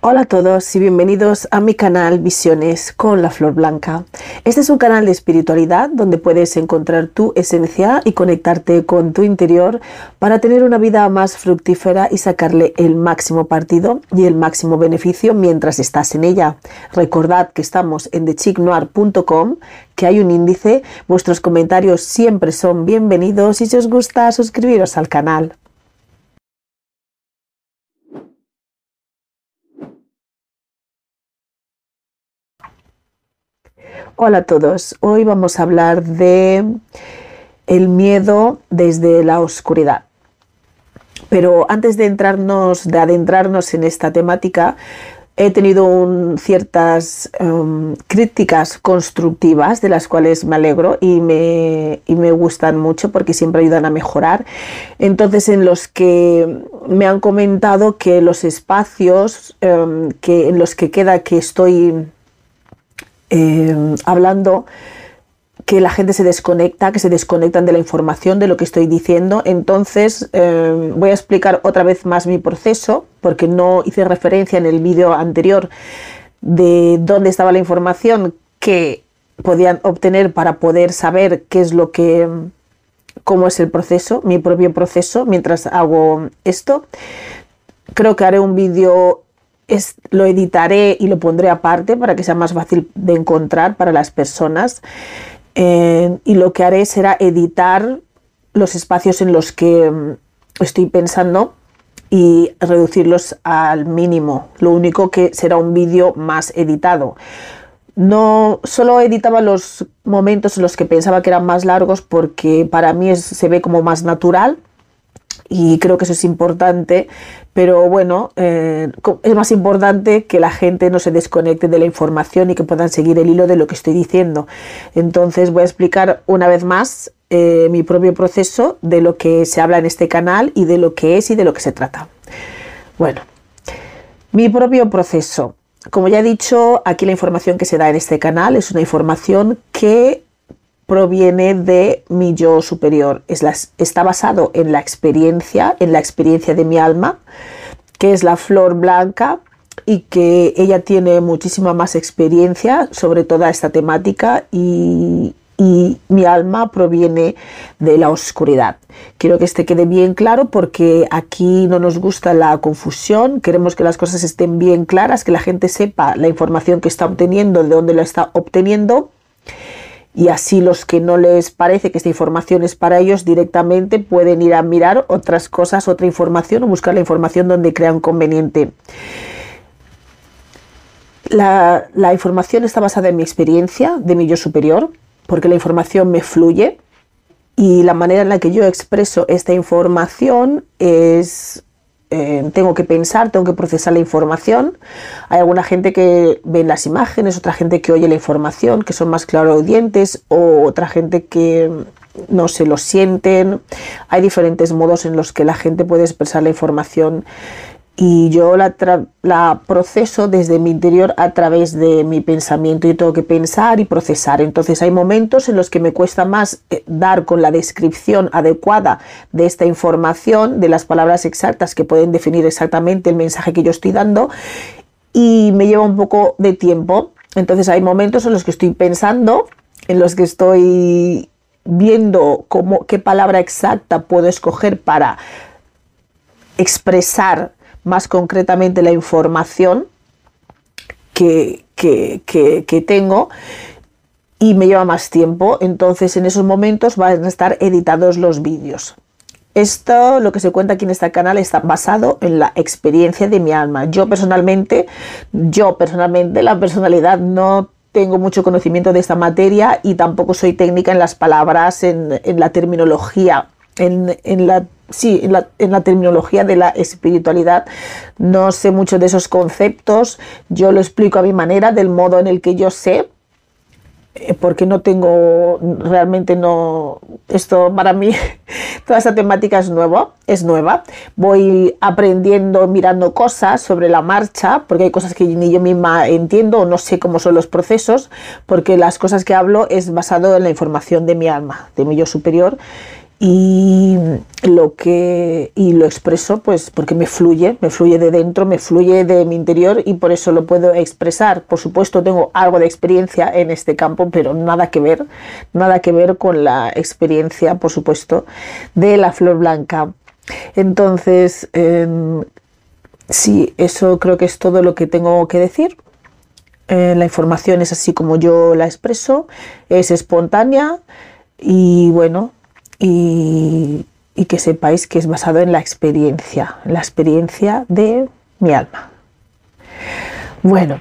Hola a todos y bienvenidos a mi canal Visiones con la Flor Blanca. Este es un canal de espiritualidad donde puedes encontrar tu esencia y conectarte con tu interior para tener una vida más fructífera y sacarle el máximo partido y el máximo beneficio mientras estás en ella. Recordad que estamos en thechicnoir.com, que hay un índice, vuestros comentarios siempre son bienvenidos y si os gusta suscribiros al canal. Hola a todos. Hoy vamos a hablar de el miedo desde la oscuridad. Pero antes de entrarnos, de adentrarnos en esta temática, he tenido ciertas em, críticas constructivas de las cuales me alegro y me, gustan mucho porque siempre ayudan a mejorar. Entonces, en los que me han comentado que los espacios em, que, en los que queda que estoy Em, hablando que la gente se desconecta, que se desconectan de la información, de lo que estoy diciendo. Entonces em, voy a explicar otra vez más mi proceso, porque no hice referencia en el vídeo anterior de dónde estaba la información que podían obtener para poder saber qué es lo que, cómo es el proceso, mi propio proceso, mientras hago esto. Creo que haré un vídeo lo editaré y lo pondré aparte para que sea más fácil de encontrar para las personas. Eh, y lo que haré será editar los espacios en los que mm, estoy pensando y reducirlos al mínimo. Lo único que será un vídeo más editado. No solo editaba los momentos en los que pensaba que eran más largos porque para mí se ve como más natural y creo que eso es importante, pero bueno, eh, es más importante que la gente no se desconecte de la información y que puedan seguir el hilo de lo que estoy diciendo. Entonces voy a explicar una vez más eh, mi propio proceso de lo que se habla en este canal y de lo que es y de lo que se trata. Bueno, mi propio proceso. Como ya he dicho, aquí la información que se da en este canal es una información que proviene de mi yo superior. Es está basado en la experiencia, en la experiencia de mi alma, que es la flor blanca y que ella tiene muchísima más experiencia sobre toda esta temática y mi alma proviene de la oscuridad. Quiero que este quede bien claro porque aquí no nos gusta la confusión, queremos que las cosas estén bien claras, que la gente sepa la información que está obteniendo, de dónde la está obteniendo y así los que no les parece que esta información es para ellos directamente pueden ir a mirar otras cosas, otra información o buscar la información donde crean conveniente. La, la información está basada en mi experiencia de mi yo superior, porque la información me fluye y la manera en la que yo expreso esta información es eh, tengo que pensar, tengo que procesar la información. Hay alguna gente que ve las imágenes, otra gente que oye la información, que son más claroaudientes, o otra gente que no se lo sienten. Hay diferentes modos en los que la gente puede expresar la información y yo la, proceso desde mi interior a través de mi pensamiento. y tengo que pensar y procesar. Entonces hay momentos en los que me cuesta más eh, dar con la descripción adecuada de esta información, de las palabras exactas que pueden definir exactamente el mensaje que yo estoy dando y me lleva un poco de tiempo. Entonces hay momentos en los que estoy pensando, en los que estoy viendo cómo, qué palabra exacta puedo escoger para expresar más concretamente la información que, tengo y me lleva más tiempo, entonces en esos momentos van a estar editados los vídeos. Esto, lo que se cuenta aquí en este canal, está basado en la experiencia de mi alma. Yo personalmente, yo personalmente, la personalidad no tengo mucho conocimiento de esta materia y tampoco soy técnica en las palabras, en, la terminología, en, en la sí, en la, terminología de la espiritualidad no sé mucho de esos conceptos, yo lo explico a mi manera, del modo en el que yo sé, eh, porque no tengo, realmente no, esto para mí, toda esta temática es nueva, es nueva, voy aprendiendo, mirando cosas sobre la marcha, porque hay cosas que ni yo misma entiendo o no sé cómo son los procesos, porque las cosas que hablo es basado en la información de mi alma, de mi yo superior, y lo que y lo expreso pues porque me fluye, me fluye de dentro, me fluye de mi interior y por eso lo puedo expresar. Por supuesto tengo algo de experiencia en este campo, pero nada que ver, nada que ver con la experiencia, por supuesto, de la flor blanca. Entonces, em, sí, eso creo que es todo lo que tengo que decir. Eh, la información es así como yo la expreso, es espontánea y bueno, y, que sepáis que es basado en la experiencia, la experiencia de mi alma. Bueno,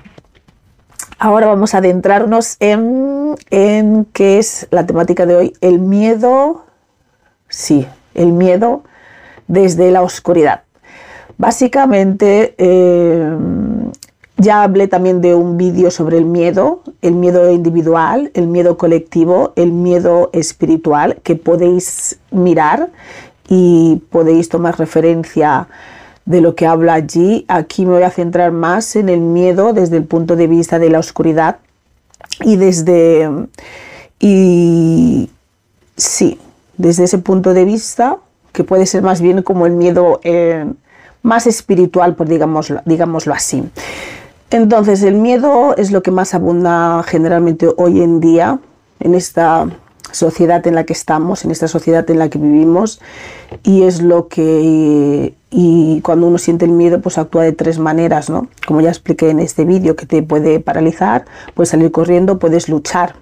ahora vamos a adentrarnos en, en qué es la temática de hoy, el miedo, sí, el miedo desde la oscuridad. Básicamente, eh, ya hablé también de un vídeo sobre el miedo, el miedo individual, el miedo colectivo, el miedo espiritual, que podéis mirar y podéis tomar referencia de lo que habla allí. Aquí me voy a centrar más en el miedo desde el punto de vista de la oscuridad y desde y sí, desde ese punto de vista que puede ser más bien como el miedo eh, más espiritual, por digámoslo, digámoslo así. Entonces, el miedo es lo que más abunda generalmente hoy en día en esta sociedad en la que estamos, en esta sociedad en la que vivimos, y es lo que, y cuando uno siente el miedo, pues actúa de tres maneras, ¿no? Como ya expliqué en este vídeo, que te puede paralizar, puedes salir corriendo, puedes luchar.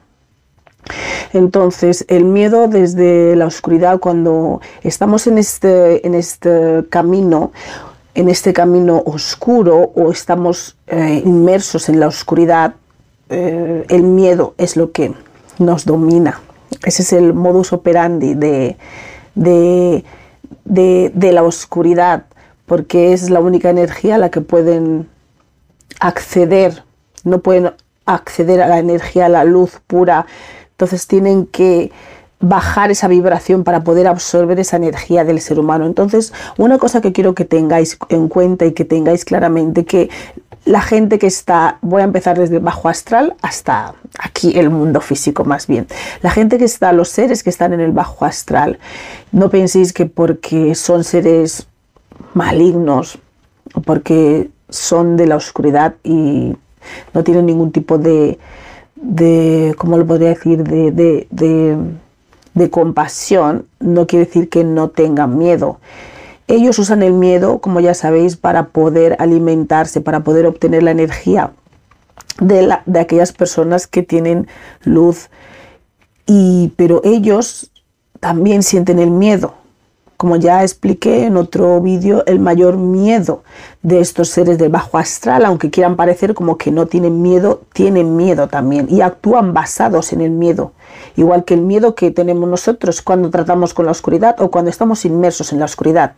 Entonces, el miedo desde la oscuridad, cuando estamos en este, en este camino, en este camino oscuro o estamos eh, inmersos en la oscuridad, eh, el miedo es lo que nos domina. Ese es el modus operandi de, de, de, la oscuridad, porque es la única energía a la que pueden acceder, no pueden acceder a la energía, a la luz pura, entonces tienen que bajar esa vibración para poder absorber esa energía del ser humano. Entonces, una cosa que quiero que tengáis en cuenta y que tengáis claramente que la gente que está, voy a empezar desde bajo astral hasta aquí el mundo físico más bien. La gente que está, los seres que están en el bajo astral, no penséis que porque son seres malignos o porque son de la oscuridad y no tienen ningún tipo de, de ¿cómo lo podría decir? de, de, de de compasión no quiere decir que no tengan miedo. Ellos usan el miedo, como ya sabéis, para poder alimentarse, para poder obtener la energía de, de aquellas personas que tienen luz. Y, pero ellos también sienten el miedo. Como ya expliqué en otro vídeo, el mayor miedo de estos seres del bajo astral, aunque quieran parecer como que no tienen miedo, tienen miedo también y actúan basados en el miedo. Igual que el miedo que tenemos nosotros cuando tratamos con la oscuridad o cuando estamos inmersos en la oscuridad.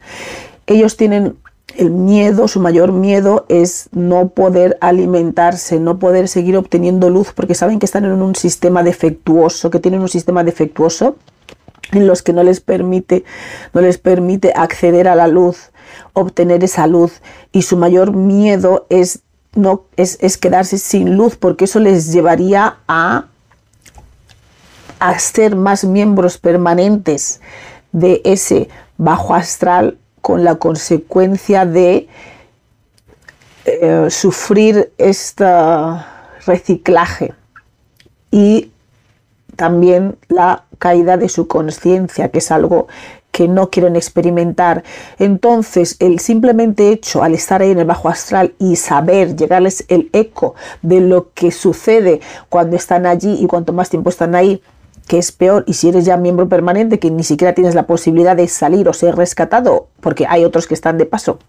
Ellos tienen el miedo, su mayor miedo es no poder alimentarse, no poder seguir obteniendo luz porque saben que están en un sistema defectuoso, que tienen un sistema defectuoso en los que no les permite, no les permite acceder a la luz, obtener esa luz, y su mayor miedo es, no, es, es quedarse sin luz, porque eso les llevaría a, a ser más miembros permanentes de ese bajo astral con la consecuencia de eh, sufrir este reciclaje. Y también la caída de su conciencia, que es algo que no quieren experimentar. Entonces, el simplemente hecho al estar ahí en el bajo astral y saber, llegarles el eco de lo que sucede cuando están allí y cuanto más tiempo están ahí, que es peor, y si eres ya miembro permanente, que ni siquiera tienes la posibilidad de salir o ser rescatado, porque hay otros que están de paso,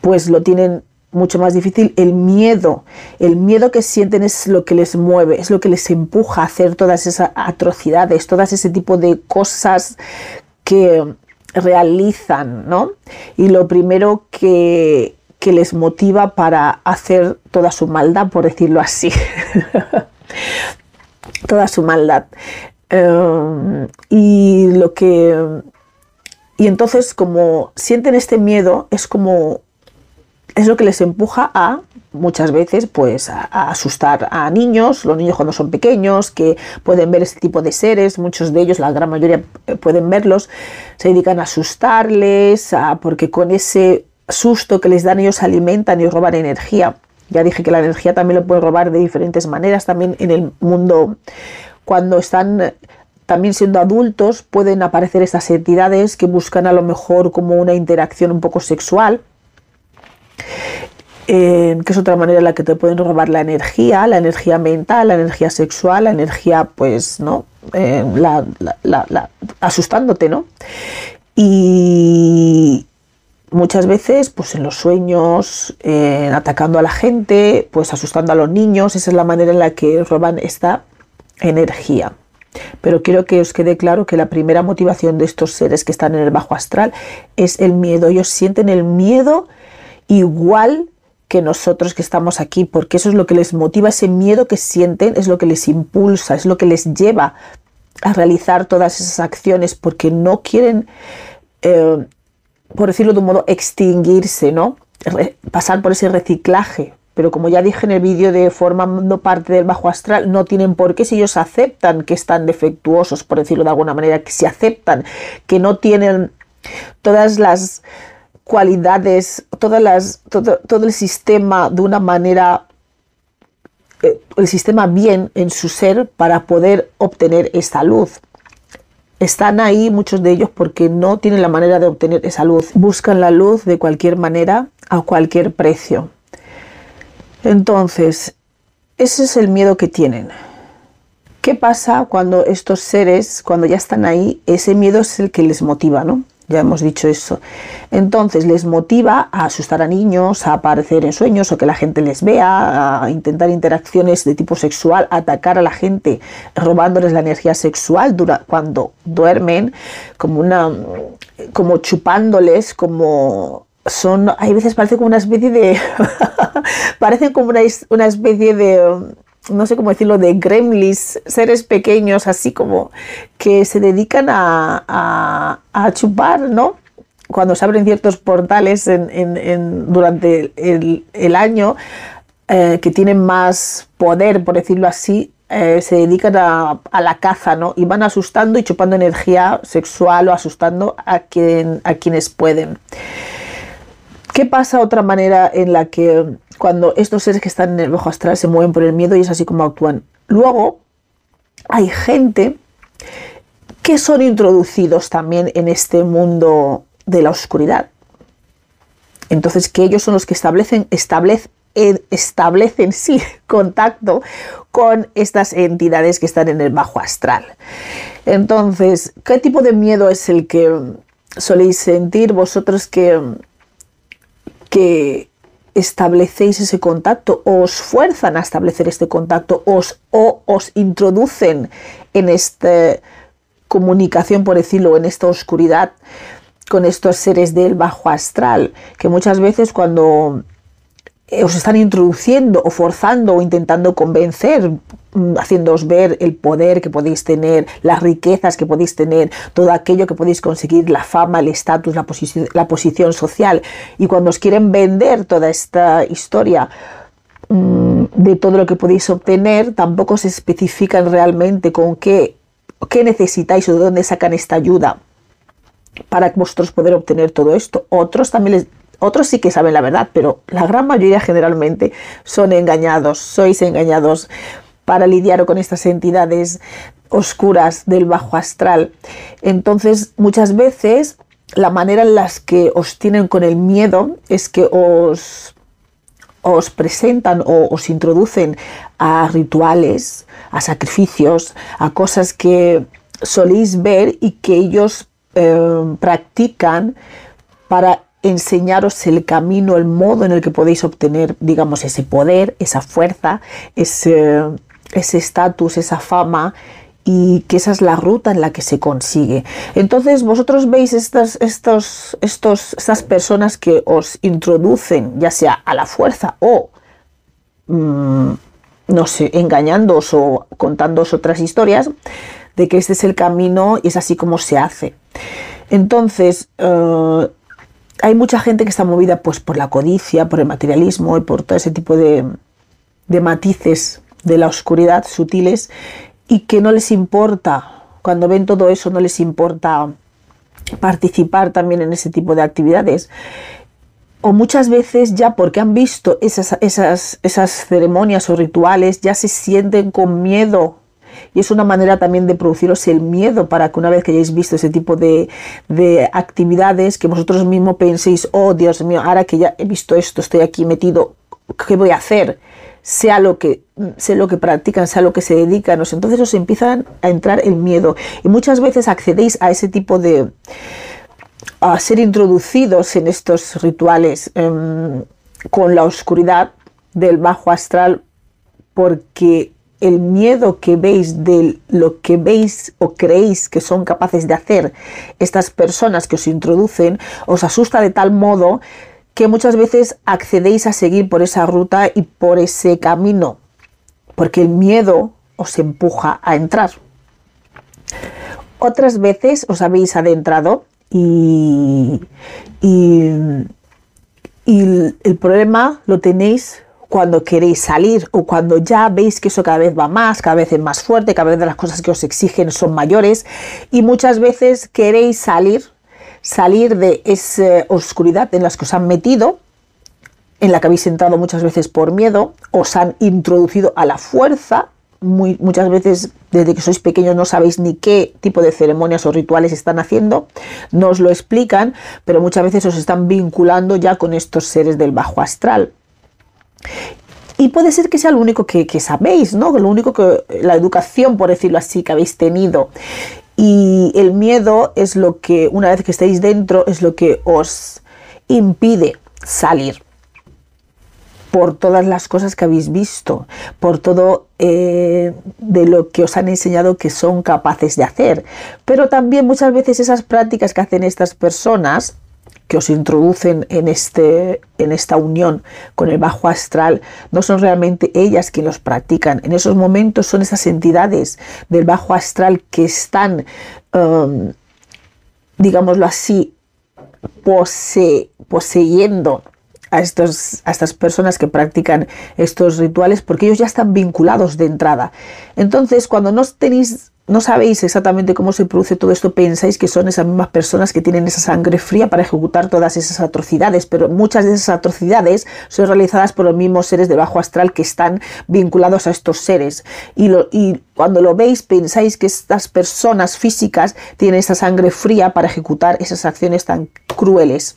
pues lo tienen mucho más difícil, el miedo, el miedo que sienten es lo que les mueve, es lo que les empuja a hacer todas esas atrocidades, todas ese tipo de cosas que realizan, ¿no? Y lo primero que, que les motiva para hacer toda su maldad, por decirlo así, toda su maldad. Eh, y lo que... Y entonces como sienten este miedo, es como es lo que les empuja a muchas veces pues a, asustar a niños, los niños cuando son pequeños, que pueden ver este tipo de seres, muchos de ellos, la gran mayoría eh, pueden verlos, se dedican a asustarles, porque con ese susto que les dan ellos alimentan y roban energía. Ya dije que la energía también lo pueden robar de diferentes maneras, también en el mundo cuando están también siendo adultos pueden aparecer estas entidades que buscan a lo mejor como una interacción un poco sexual que es otra manera en la que te pueden robar la energía, la energía mental, la energía sexual, la energía, pues, ¿no? la, asustándote, ¿no? Y muchas veces, pues en los sueños, atacando a la gente, pues asustando a los niños, esa es la manera en la que roban esta energía. Pero quiero que os quede claro que la primera motivación de estos seres que están en el bajo astral es el miedo. Ellos sienten el miedo igual que nosotros que estamos aquí, porque eso es lo que les motiva, ese miedo que sienten, es lo que les impulsa, es lo que les lleva a realizar todas esas acciones, porque no quieren, eh, por decirlo de un modo, extinguirse, ¿no? pasar por ese reciclaje. Pero como ya dije en el vídeo de formando parte del bajo astral, no tienen por qué si ellos aceptan que están defectuosos, por decirlo de alguna manera, que si aceptan que no tienen todas las cualidades, todas las, todo, el sistema de una manera, eh, el sistema bien en su ser para poder obtener esa luz. Están ahí muchos de ellos porque no tienen la manera de obtener esa luz. Buscan la luz de cualquier manera, a cualquier precio. Entonces, ese es el miedo que tienen. ¿Qué pasa cuando estos seres, cuando ya están ahí, ese miedo es el que les motiva, ¿no? Ya hemos dicho eso. Entonces les motiva a asustar a niños, a aparecer en sueños o que la gente les vea, a intentar interacciones de tipo sexual, atacar a la gente robándoles la energía sexual cuando duermen, como una como chupándoles, como son, hay veces parece como una especie de, parecen como una, una especie de no sé cómo decirlo, de gremlins, seres pequeños así como que se dedican a, chupar, ¿no? Cuando se abren ciertos portales durante el, año, eh, que tienen más poder, por decirlo así, eh, se dedican a, la caza, ¿no? Y van asustando y chupando energía sexual o asustando a, quien, a quienes pueden. ¿Qué pasa otra manera en la que cuando estos seres que están en el bajo astral se mueven por el miedo y es así como actúan? Luego hay gente que son introducidos también en este mundo de la oscuridad. Entonces, que ellos son los que establecen, establecen, establecen sí contacto con estas entidades que están en el bajo astral. Entonces, ¿qué tipo de miedo es el que soléis sentir vosotros que que establecéis ese contacto os fuerzan a establecer este contacto os, o os introducen en esta comunicación, por decirlo, en esta oscuridad con estos seres del bajo astral, que muchas veces cuando os están introduciendo o forzando o intentando convencer, mm, haciéndoos ver el poder que podéis tener, las riquezas que podéis tener, todo aquello que podéis conseguir, la fama, el estatus, la posición social. Y cuando os quieren vender toda esta historia mm, de todo lo que podéis obtener, tampoco se especifican realmente con qué, qué necesitáis o de dónde sacan esta ayuda para vosotros poder obtener todo esto. Otros también les, otros sí que saben la verdad, pero la gran mayoría generalmente son engañados, sois engañados para lidiar con estas entidades oscuras del bajo astral. Entonces, muchas veces la manera en las que os tienen con el miedo es que os, os presentan o os introducen a rituales, a sacrificios, a cosas que soléis ver y que ellos eh, practican para enseñaros el camino, el modo en el que podéis obtener, digamos, ese poder, esa fuerza, ese estatus, esa fama y que esa es la ruta en la que se consigue. Entonces vosotros veis estas, estos, estos, estas personas que os introducen, ya sea a la fuerza o, mm, no sé, engañándoos o contándoos otras historias, de que este es el camino y es así como se hace. Entonces, eh, hay mucha gente que está movida pues por la codicia, por el materialismo y por todo ese tipo de, matices de la oscuridad sutiles y que no les importa, cuando ven todo eso no les importa participar también en ese tipo de actividades. O muchas veces ya porque han visto esas, esas, esas ceremonias o rituales, ya se sienten con miedo y es una manera también de produciros el miedo para que una vez que hayáis visto ese tipo de, de, actividades, que vosotros mismos penséis, oh Dios mío, ahora que ya he visto esto, estoy aquí metido, ¿qué voy a hacer? Sea lo que, sea lo que practican, sea lo que se dedican, entonces os empiezan a entrar el miedo. Y muchas veces accedéis a ese tipo de, a ser introducidos en estos rituales eh, con la oscuridad del bajo astral porque el miedo que veis de lo que veis o creéis que son capaces de hacer estas personas que os introducen, os asusta de tal modo que muchas veces accedéis a seguir por esa ruta y por ese camino, porque el miedo os empuja a entrar. Otras veces os habéis adentrado y, y, y el problema lo tenéis cuando queréis salir o cuando ya veis que eso cada vez va más, cada vez es más fuerte, cada vez las cosas que os exigen son mayores y muchas veces queréis salir, salir de esa oscuridad en la que os han metido, en la que habéis entrado muchas veces por miedo, os han introducido a la fuerza, muchas veces desde que sois pequeños no sabéis ni qué tipo de ceremonias o rituales están haciendo, no os lo explican, pero muchas veces os están vinculando ya con estos seres del bajo astral. Y puede ser que sea lo único que, sabéis, ¿no? Lo único que la educación, por decirlo así, que habéis tenido. Y el miedo es lo que, una vez que estáis dentro, es lo que os impide salir por todas las cosas que habéis visto, por todo eh, de lo que os han enseñado que son capaces de hacer. Pero también muchas veces esas prácticas que hacen estas personas que os introducen en, este, en esta unión con el bajo astral, no son realmente ellas quienes los practican. En esos momentos son esas entidades del bajo astral que están, um, digámoslo así, poseyendo a, estos, a estas personas que practican estos rituales porque ellos ya están vinculados de entrada. Entonces, cuando no tenéis no sabéis exactamente cómo se produce todo esto, pensáis que son esas mismas personas que tienen esa sangre fría para ejecutar todas esas atrocidades, pero muchas de esas atrocidades son realizadas por los mismos seres de bajo astral que están vinculados a estos seres. Y, y cuando lo veis, pensáis que estas personas físicas tienen esa sangre fría para ejecutar esas acciones tan crueles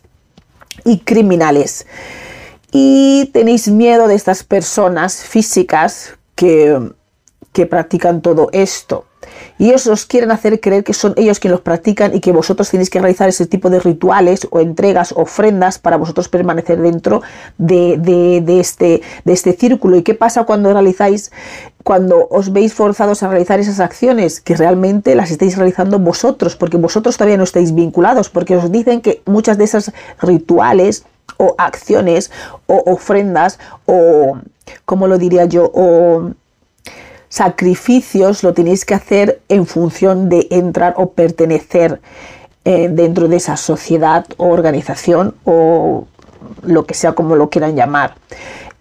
y criminales. Y tenéis miedo de estas personas físicas que, que practican todo esto y ellos os quieren hacer creer que son ellos quienes los practican y que vosotros tenéis que realizar ese tipo de rituales o entregas, ofrendas para vosotros permanecer dentro de, este, de este círculo. ¿Y qué pasa cuando realizáis, cuando os veis forzados a realizar esas acciones? Que realmente las estáis realizando vosotros, porque vosotros todavía no estáis vinculados, porque os dicen que muchas de esas rituales o acciones o ofrendas o, ¿cómo lo diría yo? O sacrificios lo tenéis que hacer en función de entrar o pertenecer eh, dentro de esa sociedad o organización o lo que sea como lo quieran llamar.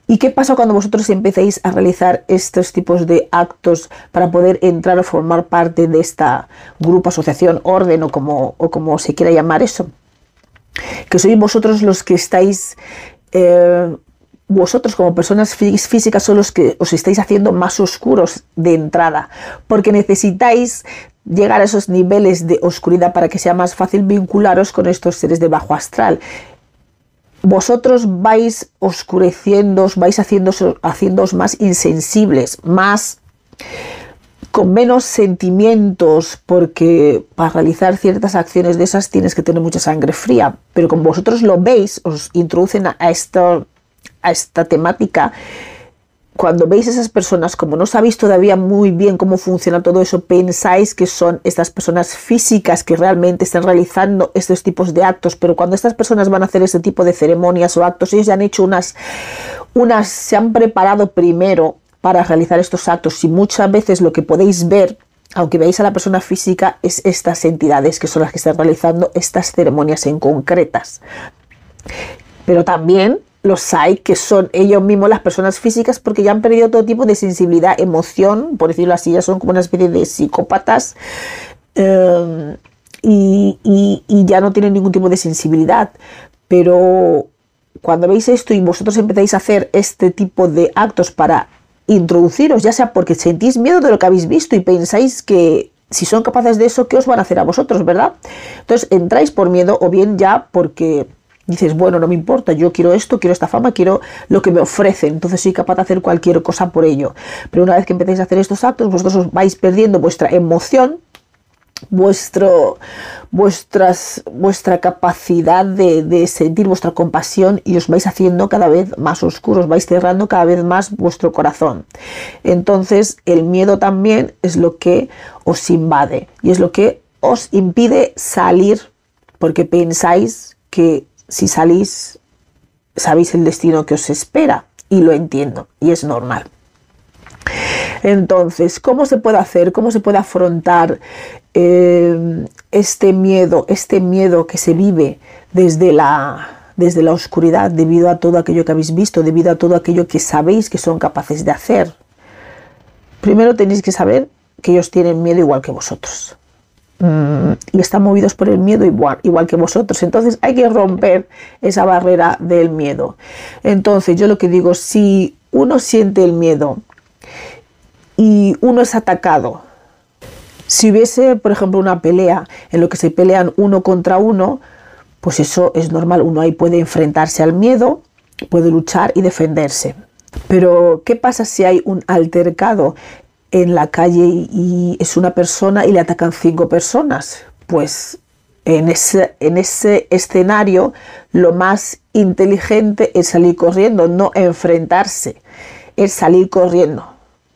¿Y qué pasa cuando vosotros empecéis a realizar estos tipos de actos para poder entrar o formar parte de esta grupo, asociación, orden o como, o como se quiera llamar eso? Que sois vosotros los que estáis eh, vosotros como personas físicas son los que os estáis haciendo más oscuros de entrada, porque necesitáis llegar a esos niveles de oscuridad para que sea más fácil vincularos con estos seres de bajo astral. Vosotros vais oscureciendo, vais haciéndoos más insensibles, más con menos sentimientos, porque para realizar ciertas acciones de esas tienes que tener mucha sangre fría, pero como vosotros lo veis, os introducen a esto a esta temática, cuando veis esas personas, como no sabéis todavía muy bien cómo funciona todo eso, pensáis que son estas personas físicas que realmente están realizando estos tipos de actos, pero cuando estas personas van a hacer este tipo de ceremonias o actos, ellos ya han hecho unas, unas, se han preparado primero para realizar estos actos y muchas veces lo que podéis ver aunque veáis a la persona física, es estas entidades que son las que están realizando estas ceremonias en concretas. Pero también los hay que son ellos mismos las personas físicas porque ya han perdido todo tipo de sensibilidad, emoción, por decirlo así, ya son como una especie de psicópatas eh, y, ya no tienen ningún tipo de sensibilidad. Pero cuando veis esto y vosotros empezáis a hacer este tipo de actos para introduciros, ya sea porque sentís miedo de lo que habéis visto y pensáis que si son capaces de eso, ¿qué os van a hacer a vosotros, verdad? Entonces entráis por miedo o bien ya porque dices, bueno, no me importa, yo quiero esto, quiero esta fama, quiero lo que me ofrecen, entonces soy capaz de hacer cualquier cosa por ello. Pero una vez que empecéis a hacer estos actos, vosotros os vais perdiendo vuestra emoción, vuestro, vuestras, vuestra capacidad de, de, sentir vuestra compasión y os vais haciendo cada vez más oscuros, vais cerrando cada vez más vuestro corazón. Entonces el miedo también es lo que os invade y es lo que os impide salir porque pensáis que si salís, sabéis el destino que os espera y lo entiendo y es normal. Entonces, ¿cómo se puede hacer? ¿Cómo se puede afrontar eh, este miedo, este miedo que se vive desde la, desde la oscuridad debido a todo aquello que habéis visto, debido a todo aquello que sabéis que son capaces de hacer? Primero tenéis que saber que ellos tienen miedo igual que vosotros. Mm, y están movidos por el miedo igual, igual que vosotros. Entonces hay que romper esa barrera del miedo. Entonces yo lo que digo, si uno siente el miedo y uno es atacado, si hubiese, por ejemplo, una pelea en lo que se pelean uno contra uno, pues eso es normal. Uno ahí puede enfrentarse al miedo, puede luchar y defenderse. Pero, ¿qué pasa si hay un altercado en la calle y es una persona y le atacan cinco personas, pues en ese, en ese escenario lo más inteligente es salir corriendo, no enfrentarse, es salir corriendo.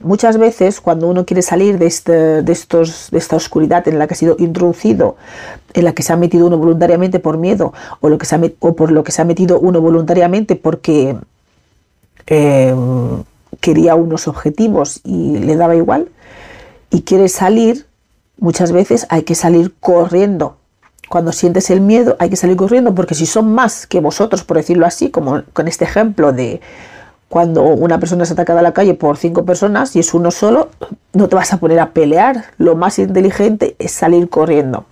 Muchas veces cuando uno quiere salir de, este, de, estos, de esta oscuridad en la que ha sido introducido, en la que se ha metido uno voluntariamente por miedo o, lo que se ha, por lo que se ha metido uno voluntariamente porque eh, quería unos objetivos y le daba igual y quiere salir, muchas veces hay que salir corriendo. Cuando sientes el miedo hay que salir corriendo porque si son más que vosotros, por decirlo así, como con este ejemplo de cuando una persona es atacada a la calle por cinco personas y es uno solo, no te vas a poner a pelear. Lo más inteligente es salir corriendo.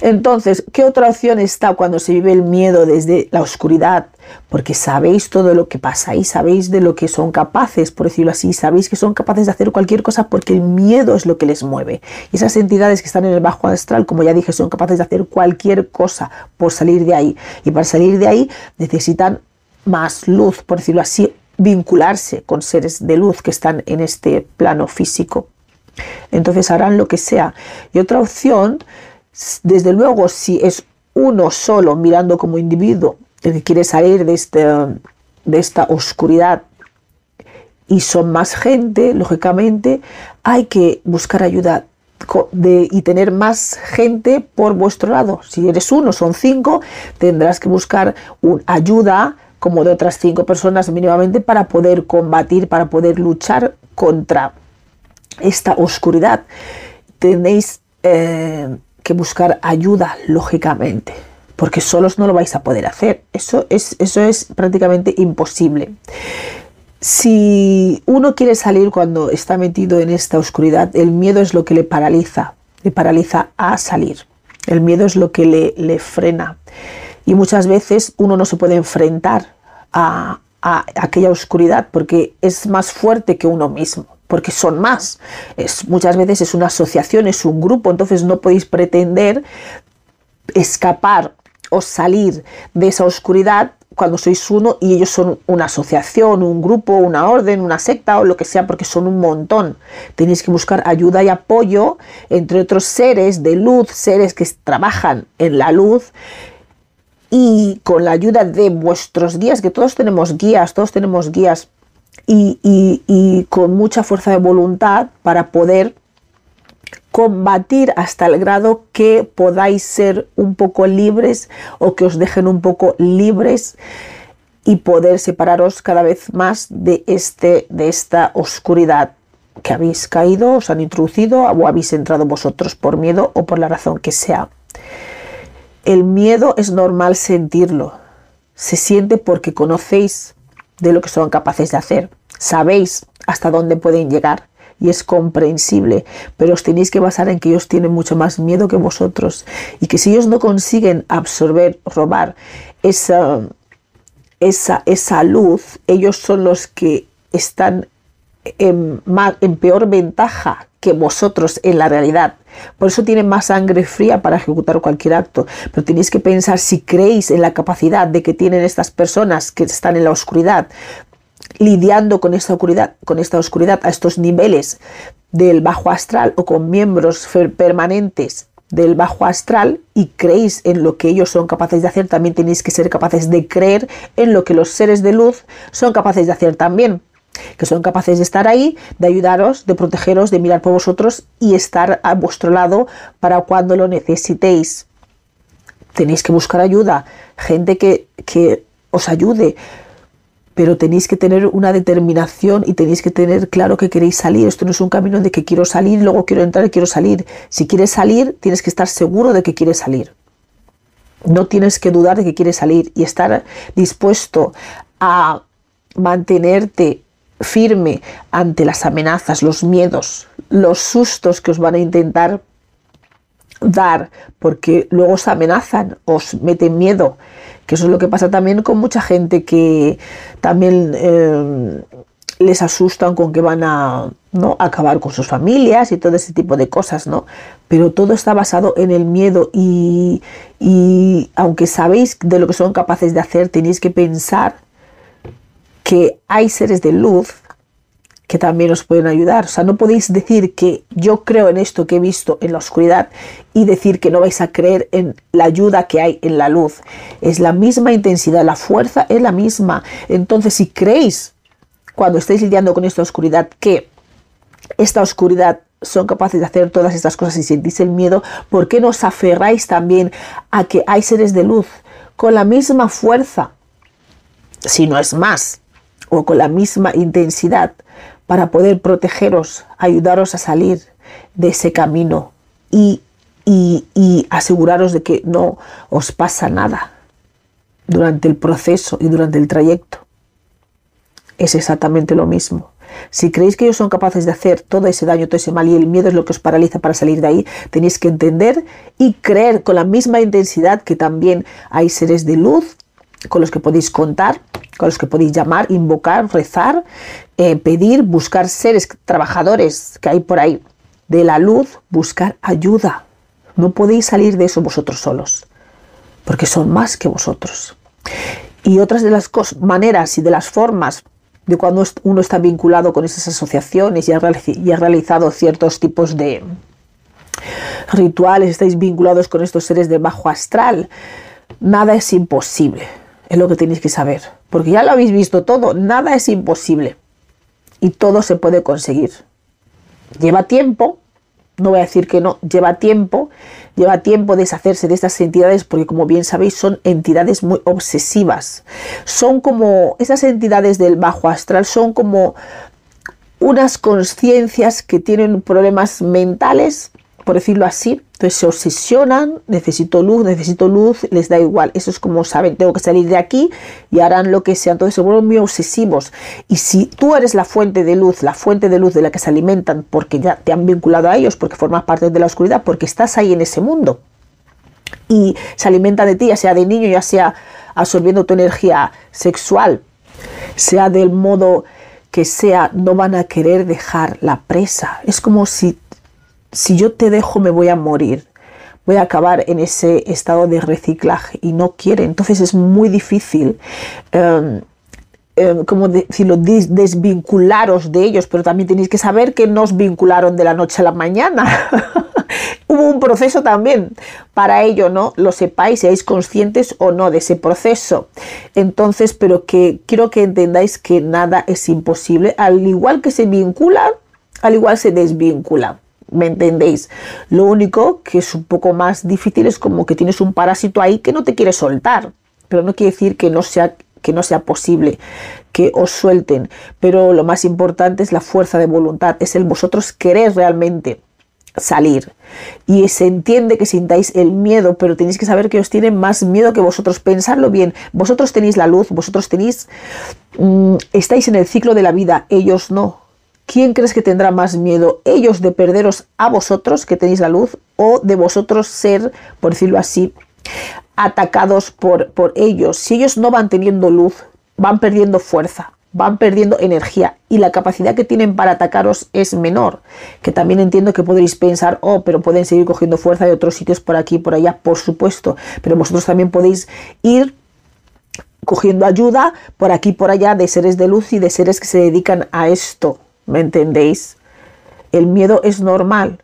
Entonces, ¿qué otra opción está cuando se vive el miedo desde la oscuridad? Porque sabéis todo lo que pasa y sabéis de lo que son capaces, por decirlo así, sabéis que son capaces de hacer cualquier cosa porque el miedo es lo que les mueve. Y esas entidades que están en el bajo astral, como ya dije, son capaces de hacer cualquier cosa por salir de ahí. Y para salir de ahí necesitan más luz, por decirlo así, vincularse con seres de luz que están en este plano físico. Entonces harán lo que sea. Y otra opción desde luego, si es uno solo mirando como individuo el que quiere salir de, este, de esta oscuridad y son más gente, lógicamente, hay que buscar ayuda y tener más gente por vuestro lado. Si eres uno, son cinco, tendrás que buscar ayuda como de otras cinco personas mínimamente para poder combatir, para poder luchar contra esta oscuridad. Tenéis eh, que buscar ayuda, lógicamente, porque solos no lo vais a poder hacer. Eso es, eso es prácticamente imposible. Si uno quiere salir cuando está metido en esta oscuridad, el miedo es lo que le paraliza, le paraliza a salir. El miedo es lo que le, le frena. Y muchas veces uno no se puede enfrentar a, a aquella oscuridad porque es más fuerte que uno mismo porque son más. Es, muchas veces es una asociación, es un grupo, entonces no podéis pretender escapar o salir de esa oscuridad cuando sois uno y ellos son una asociación, un grupo, una orden, una secta o lo que sea, porque son un montón. Tenéis que buscar ayuda y apoyo entre otros seres de luz, seres que trabajan en la luz y con la ayuda de vuestros guías, que todos tenemos guías, todos tenemos guías y, con mucha fuerza de voluntad para poder combatir hasta el grado que podáis ser un poco libres o que os dejen un poco libres y poder separaros cada vez más de, este, de esta oscuridad que habéis caído, os han introducido o habéis entrado vosotros por miedo o por la razón que sea. El miedo es normal sentirlo. Se siente porque conocéis de lo que son capaces de hacer. Sabéis hasta dónde pueden llegar y es comprensible, pero os tenéis que basar en que ellos tienen mucho más miedo que vosotros y que si ellos no consiguen absorber, robar esa, esa, esa luz, ellos son los que están en, en peor ventaja que vosotros en la realidad. Por eso tienen más sangre fría para ejecutar cualquier acto. Pero tenéis que pensar si creéis en la capacidad de que tienen estas personas que están en la oscuridad lidiando con esta oscuridad, con esta oscuridad a estos niveles del bajo astral o con miembros permanentes del bajo astral y creéis en lo que ellos son capaces de hacer, también tenéis que ser capaces de creer en lo que los seres de luz son capaces de hacer también, que son capaces de estar ahí, de ayudaros, de protegeros, de mirar por vosotros y estar a vuestro lado para cuando lo necesitéis. Tenéis que buscar ayuda, gente que, que os ayude, pero tenéis que tener una determinación y tenéis que tener claro que queréis salir. Esto no es un camino de que quiero salir, luego quiero entrar y quiero salir. Si quieres salir, tienes que estar seguro de que quieres salir. No tienes que dudar de que quieres salir y estar dispuesto a mantenerte firme ante las amenazas, los miedos, los sustos que os van a intentar dar, porque luego os amenazan, os meten miedo, que eso es lo que pasa también con mucha gente que también eh, les asustan con que van a ¿no? acabar con sus familias y todo ese tipo de cosas, ¿no? Pero todo está basado en el miedo y, y aunque sabéis de lo que son capaces de hacer, tenéis que pensar que hay seres de luz que también os pueden ayudar. O sea, no podéis decir que yo creo en esto que he visto en la oscuridad y decir que no vais a creer en la ayuda que hay en la luz. Es la misma intensidad, la fuerza es la misma. Entonces, si creéis cuando estáis lidiando con esta oscuridad que esta oscuridad son capaces de hacer todas estas cosas y sentís el miedo, ¿por qué no os aferráis también a que hay seres de luz con la misma fuerza, si no es más, o con la misma intensidad? para poder protegeros, ayudaros a salir de ese camino y, aseguraros de que no os pasa nada durante el proceso y durante el trayecto. Es exactamente lo mismo. Si creéis que ellos son capaces de hacer todo ese daño, todo ese mal y el miedo es lo que os paraliza para salir de ahí, tenéis que entender y creer con la misma intensidad que también hay seres de luz con los que podéis contar, con los que podéis llamar, invocar, rezar, eh, pedir, buscar seres trabajadores que hay por ahí de la luz, buscar ayuda. No podéis salir de eso vosotros solos, porque son más que vosotros. Y otras de las maneras y de las formas de cuando uno está vinculado con esas asociaciones y ha, y ha realizado ciertos tipos de rituales, estáis vinculados con estos seres de bajo astral, nada es imposible es lo que tenéis que saber. Porque ya lo habéis visto todo, nada es imposible. Y todo se puede conseguir. Lleva tiempo, no voy a decir que no, lleva tiempo, lleva tiempo deshacerse de estas entidades porque como bien sabéis son entidades muy obsesivas. Son como, esas entidades del bajo astral son como unas conciencias que tienen problemas mentales por decirlo así. Entonces se obsesionan, necesito luz, necesito luz, les da igual. Eso es como saben, tengo que salir de aquí y harán lo que sea. Entonces se vuelven muy obsesivos. Y si tú eres la fuente de luz, la fuente de luz de la que se alimentan porque ya te han vinculado a ellos, porque formas parte de la oscuridad, porque estás ahí en ese mundo y se alimenta de ti, ya sea de niño, ya sea absorbiendo tu energía sexual, sea del modo que sea, no van a querer dejar la presa. Es como si si yo te dejo me voy a morir, voy a acabar en ese estado de reciclaje y no quiere. Entonces es muy difícil. Em, em, como decirlo, desvincularos de ellos, pero también tenéis que saber que no os vincularon de la noche a la mañana. Hubo un proceso también para ello, ¿no? Lo sepáis, seáis conscientes o no de ese proceso. Entonces, pero que quiero que entendáis que nada es imposible. Al igual que se vincula, al igual se desvincula. ¿Me entendéis? Lo único que es un poco más difícil es como que tienes un parásito ahí que no te quiere soltar. Pero no quiere decir que no sea que no sea posible que os suelten, pero lo más importante es la fuerza de voluntad, es el vosotros querer realmente salir. Y se entiende que sintáis el miedo, pero tenéis que saber que os tienen más miedo que vosotros. Pensarlo bien. Vosotros tenéis la luz, vosotros tenéis... Mm, estáis en el ciclo de la vida, ellos no. ¿Quién crees que tendrá más miedo? ¿Ellos de perderos a vosotros, que tenéis la luz, o de vosotros ser, por decirlo así, atacados por, por ellos? Si ellos no van teniendo luz, van perdiendo fuerza van perdiendo energía y la capacidad que tienen para atacaros es menor. Que también entiendo que podréis pensar, oh, pero pueden seguir cogiendo fuerza de otros sitios por aquí y por allá, por supuesto, pero vosotros también podéis ir cogiendo ayuda por aquí y por allá de seres de luz y de seres que se dedican a esto, ¿me entendéis? El miedo es normal,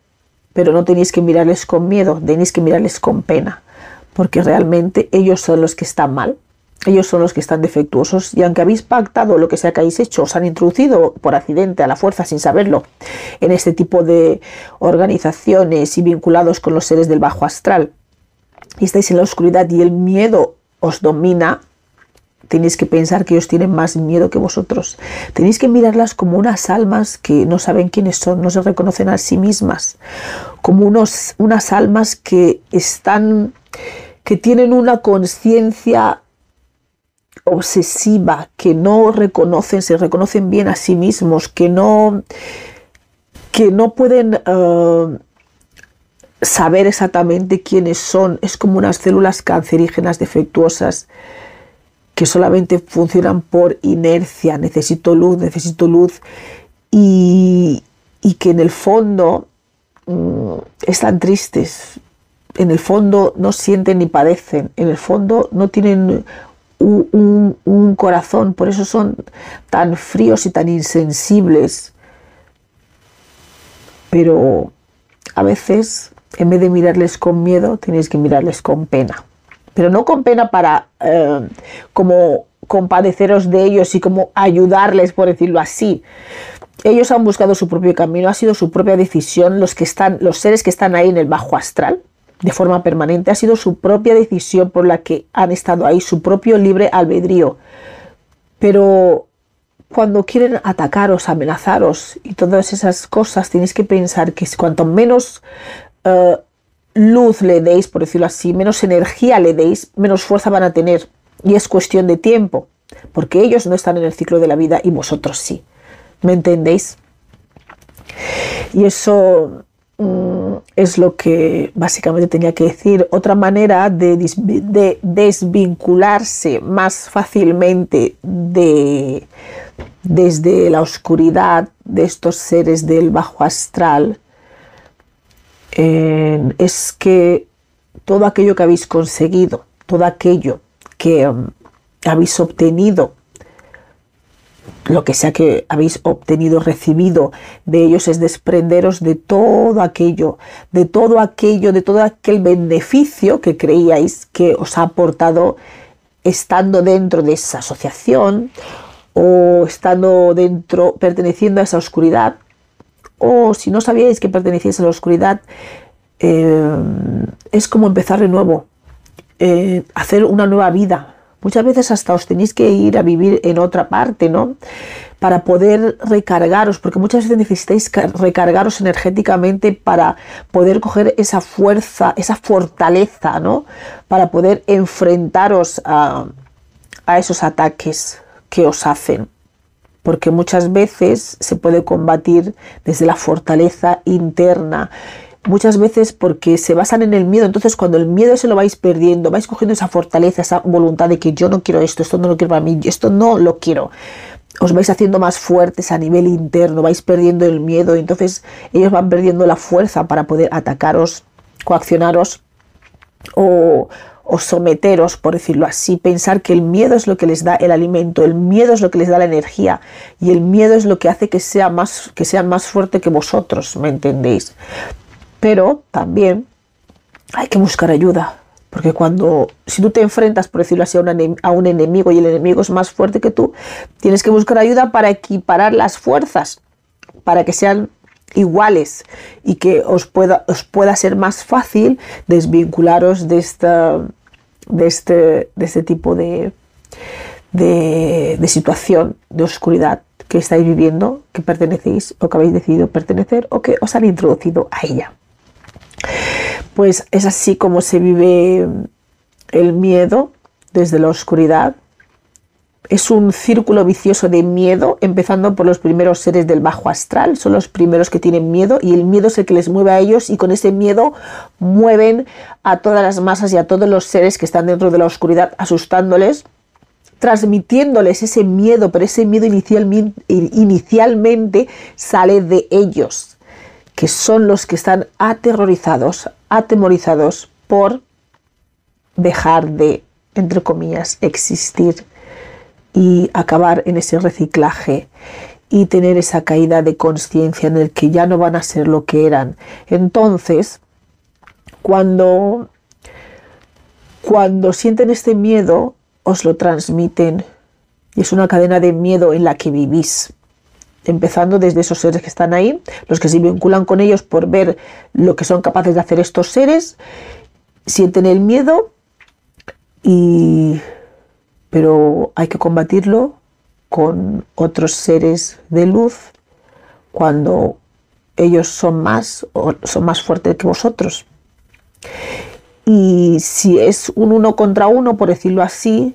pero no tenéis que mirarles con miedo, tenéis que mirarles con pena, porque realmente ellos son los que están mal ellos son los que están defectuosos y aunque habéis pactado lo que sea que hayáis hecho, os han introducido por accidente a la fuerza sin saberlo en este tipo de organizaciones y vinculados con los seres del bajo astral y estáis en la oscuridad y el miedo os domina, tenéis que pensar que ellos tienen más miedo que vosotros. Tenéis que mirarlas como unas almas que no saben quiénes son, no se reconocen a sí mismas, como unos, unas almas que están que tienen una conciencia obsesiva, que no reconocen, se reconocen bien a sí mismos, que no, que no pueden eh, saber exactamente quiénes son. Es como unas células cancerígenas defectuosas que solamente funcionan por inercia. Necesito luz, necesito luz. Y, y que en el fondo mm, están tristes. En el fondo no sienten ni padecen. En el fondo no tienen un, corazón, por eso son tan fríos y tan insensibles. Pero a veces, en vez de mirarles con miedo, tienes que mirarles con pena. Pero no con pena para eh, como compadeceros de ellos y como ayudarles, por decirlo así. Ellos han buscado su propio camino, ha sido su propia decisión, los que están, los seres que están ahí en el bajo astral, de forma permanente, ha sido su propia decisión por la que han estado ahí, su propio libre albedrío. Pero cuando quieren atacaros, amenazaros y todas esas cosas, tenéis que pensar que cuanto menos eh, luz le deis, por decirlo así, menos energía le deis, menos fuerza van a tener. Y es cuestión de tiempo, porque ellos no están en el ciclo de la vida y vosotros sí. ¿Me entendéis? Y eso Mm, es lo que básicamente tenía que decir. Otra manera de, desvincularse más fácilmente de, desde la oscuridad de estos seres del bajo astral eh, es que todo aquello que habéis conseguido, todo aquello que mm, habéis obtenido lo que sea que habéis obtenido, recibido de ellos, es desprenderos de todo aquello, de todo aquello, de todo aquel beneficio que creíais que os ha aportado estando dentro de esa asociación o estando dentro, perteneciendo a esa oscuridad, o si no sabíais que pertenecíais a la oscuridad, eh, es como empezar de nuevo, eh, hacer una nueva vida, Muchas veces hasta os tenéis que ir a vivir en otra parte, ¿no? Para poder recargaros, porque muchas veces necesitáis recargaros energéticamente para poder coger esa fuerza, esa fortaleza, ¿no? Para poder enfrentaros a, a esos ataques que os hacen porque muchas veces se puede combatir desde la fortaleza interna muchas veces porque se basan en el miedo. Entonces, cuando el miedo se lo vais perdiendo, vais cogiendo esa fortaleza, esa voluntad de que yo no quiero esto, esto no lo quiero para mí, esto no lo quiero. Os vais haciendo más fuertes a nivel interno, vais perdiendo el miedo, entonces ellos van perdiendo la fuerza para poder atacaros, coaccionaros o, o someteros, por decirlo así, pensar que el miedo es lo que les da el alimento, el miedo es lo que les da la energía y el miedo es lo que hace que, sea más, que sean más fuertes que vosotros, ¿me entendéis? Pero también hay que buscar ayuda, porque cuando, si tú te enfrentas, por decirlo así, a un, enemigo y el enemigo es más fuerte que tú, tienes que buscar ayuda para equiparar las fuerzas, para que sean iguales y que os pueda, os pueda ser más fácil desvincularos de, esta, de, este, de este tipo de, de, de situación de oscuridad que estáis viviendo, que pertenecéis o que habéis decidido pertenecer o que os han introducido a ella. Pues es así como se vive el miedo desde la oscuridad. Es un círculo vicioso de miedo, empezando por los primeros seres del bajo astral, son los primeros que tienen miedo y el miedo es el que les mueve a ellos y con ese miedo mueven a todas las masas y a todos los seres que están dentro de la oscuridad, asustándoles transmitiéndoles ese miedo, pero ese miedo inicialmente sale de ellos, que son los que están aterrorizados, atemorizados por dejar de, entre comillas, existir y acabar en ese reciclaje y tener esa caída de conciencia en el que ya no van a ser lo que eran. Entonces, cuando, cuando sienten este miedo, os lo transmiten y es una cadena de miedo en la que vivís. Empezando desde esos seres que están ahí, los que se vinculan con ellos por ver lo que son capaces de hacer estos seres, sienten el miedo y pero hay que combatirlo con otros seres de luz cuando ellos son más son más fuertes que vosotros. Y si es un uno contra uno, por decirlo así,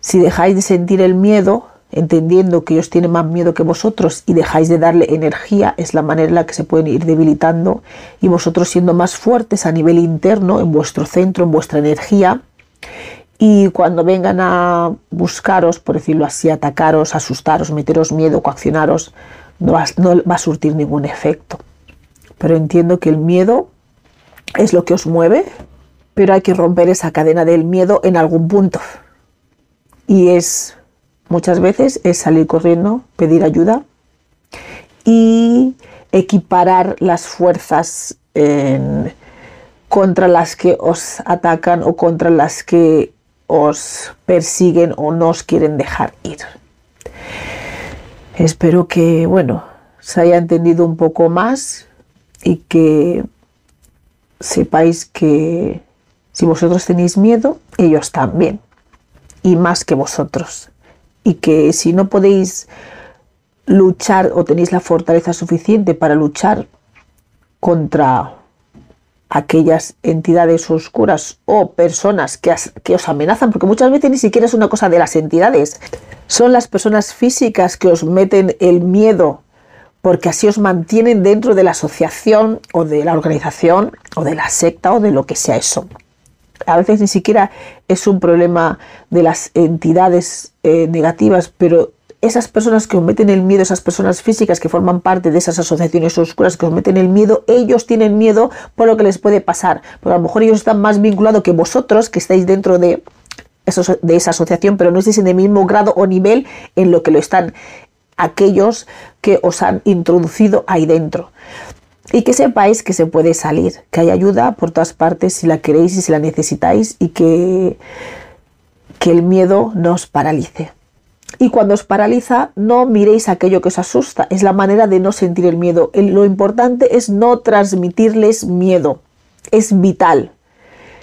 si dejáis de sentir el miedo, entendiendo que ellos tienen más miedo que vosotros y dejáis de darle energía, es la manera en la que se pueden ir debilitando y vosotros siendo más fuertes a nivel interno, en vuestro centro, en vuestra energía. Y cuando vengan a buscaros, por decirlo así, atacaros, asustaros, meteros miedo, coaccionaros, no va a surtir ningún efecto. Pero entiendo que el miedo es lo que os mueve, pero hay que romper esa cadena del miedo en algún punto. Y es, muchas veces, es salir corriendo, pedir ayuda y equiparar las fuerzas contra las que os atacan o contra las que os persiguen o no os quieren dejar ir. Espero que, bueno, se haya entendido un poco más y que sepáis que si vosotros tenéis miedo, ellos también, y más que vosotros. Y que si no podéis luchar o tenéis la fortaleza suficiente para luchar contra aquellas entidades oscuras o personas que, os amenazan, porque muchas veces ni siquiera es una cosa de las entidades, son las personas físicas que os meten el miedo porque así os mantienen dentro de la asociación o de la organización o de la secta o de lo que sea eso. A veces ni siquiera es un problema de las entidades eh, negativas, pero esas personas que os meten el miedo, esas personas físicas que forman parte de esas asociaciones oscuras que os meten el miedo, ellos tienen miedo por lo que les puede pasar. Porque a lo mejor ellos están más vinculados que vosotros, que estáis dentro de, de esa asociación, pero no estáis en el mismo grado o nivel en lo que lo están aquellos que os han introducido ahí dentro. Y que sepáis que se puede salir, que hay ayuda por todas partes si la queréis y si la necesitáis y que, que el miedo no os paralice. Y cuando os paraliza, no miréis aquello que os asusta. Es la manera de no sentir el miedo. Lo importante es no transmitirles miedo. Es vital.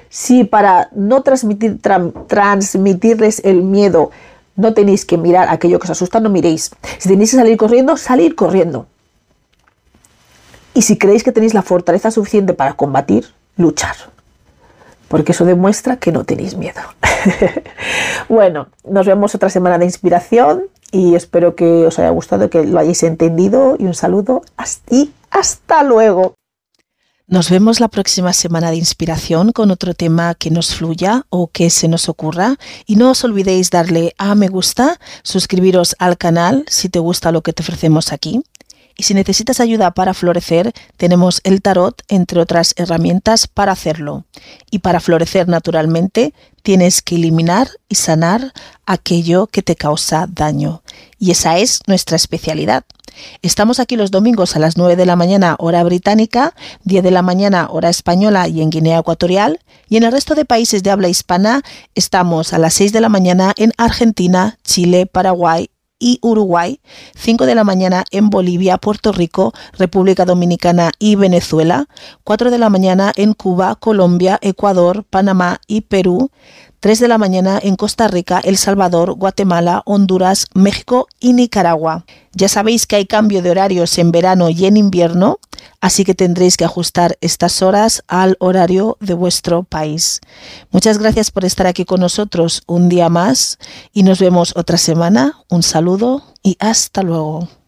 Si para no transmitir, transmitirles el miedo no tenéis que mirar aquello que os asusta, no miréis. Si tenéis que salir corriendo, salir corriendo. Y si creéis que tenéis la fortaleza suficiente para combatir, luchar. Porque eso demuestra que no tenéis miedo. bueno, nos vemos otra semana de inspiración y espero que os haya gustado, que lo hayáis entendido y un saludo y hasta luego. Nos vemos la próxima semana de inspiración con otro tema que nos fluya o que se nos ocurra. Y no os olvidéis darle a me gusta, suscribiros al canal si te gusta lo que te ofrecemos aquí. Y si necesitas ayuda para florecer, tenemos el tarot, entre otras herramientas, para hacerlo. Y para florecer naturalmente, tienes que eliminar y sanar aquello que te causa daño. Y esa es nuestra especialidad. Estamos aquí los domingos a las 9 de la mañana hora británica, 10 de la mañana hora española y en Guinea Ecuatorial, y en el resto de países de habla hispana estamos a las 6 de la mañana en Argentina, Chile, Paraguay y Uruguay, 5 de la mañana en Bolivia, Puerto Rico, República Dominicana y Venezuela, 4 de la mañana en Cuba, Colombia, Ecuador, Panamá y Perú, 3 de la mañana en Costa Rica, El Salvador, Guatemala, Honduras, México y Nicaragua. Ya sabéis que hay cambio de horarios en verano y en invierno, así que tendréis que ajustar estas horas al horario de vuestro país. Muchas gracias por estar aquí con nosotros un día más y nos vemos otra semana. Un saludo y hasta luego.